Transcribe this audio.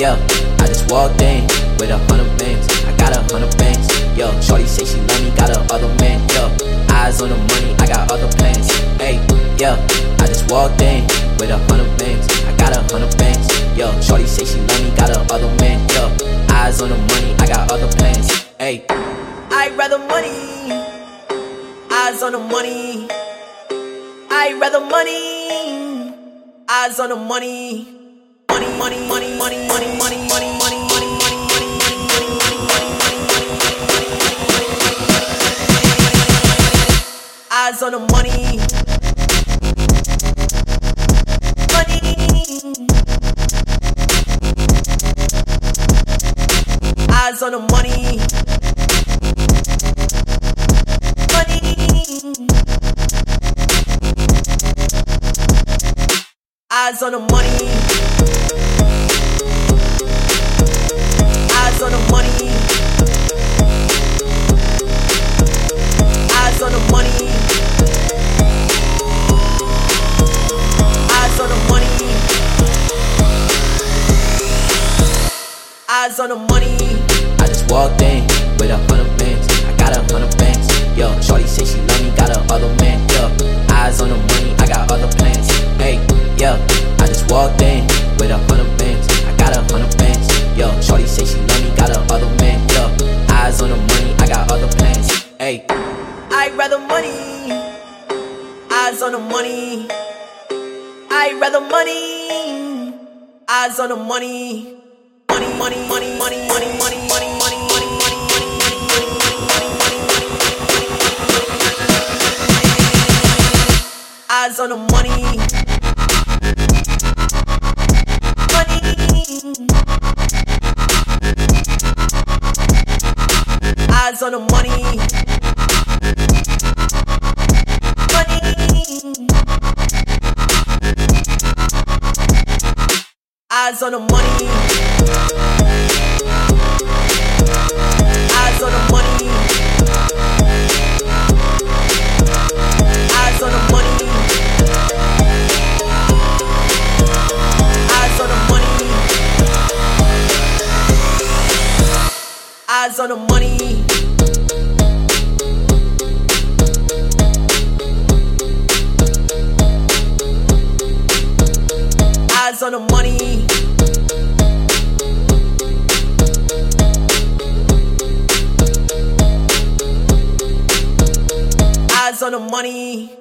Yeah, I just walked in with a hundred bands. I got a hundred bands. Yo, Shorty say she love me, got a other man. Yo, eyes on the money, I got other plans. Hey, yeah, I just walked in with a hundred bands. I got a hundred bands. Yo, Shorty say she love me, got a other man. Yo, eyes on the money, I got other plans. Hey, I'd rather money, eyes on the money. I'd rather money, eyes on the money. Money, money, money, money, money, money. Eyes on the money. Money. Eyes on the money. Eyes on the money. Eyes on the money. I just walked in with a hundred bands. I got a hundred bands. Yo, Shorty say she love me, got a other man. Yo, eyes on the money, I got other plans. Hey, yeah, I just walked in with a hundred bands. I got a hundred bands. Yo, Shorty say she love me, got a other man. Yo, eyes on the money, I got other plans. Hey, I'd rather money. Eyes on the money. I'd rather money. Eyes on the money money, money, money, money, money, money, money. Eyes on the money. Money. Eyes on the money. Eyes on the money. Eyes on the money. Eyes on the money. Eyes on the money. Eyes on the money. On the money.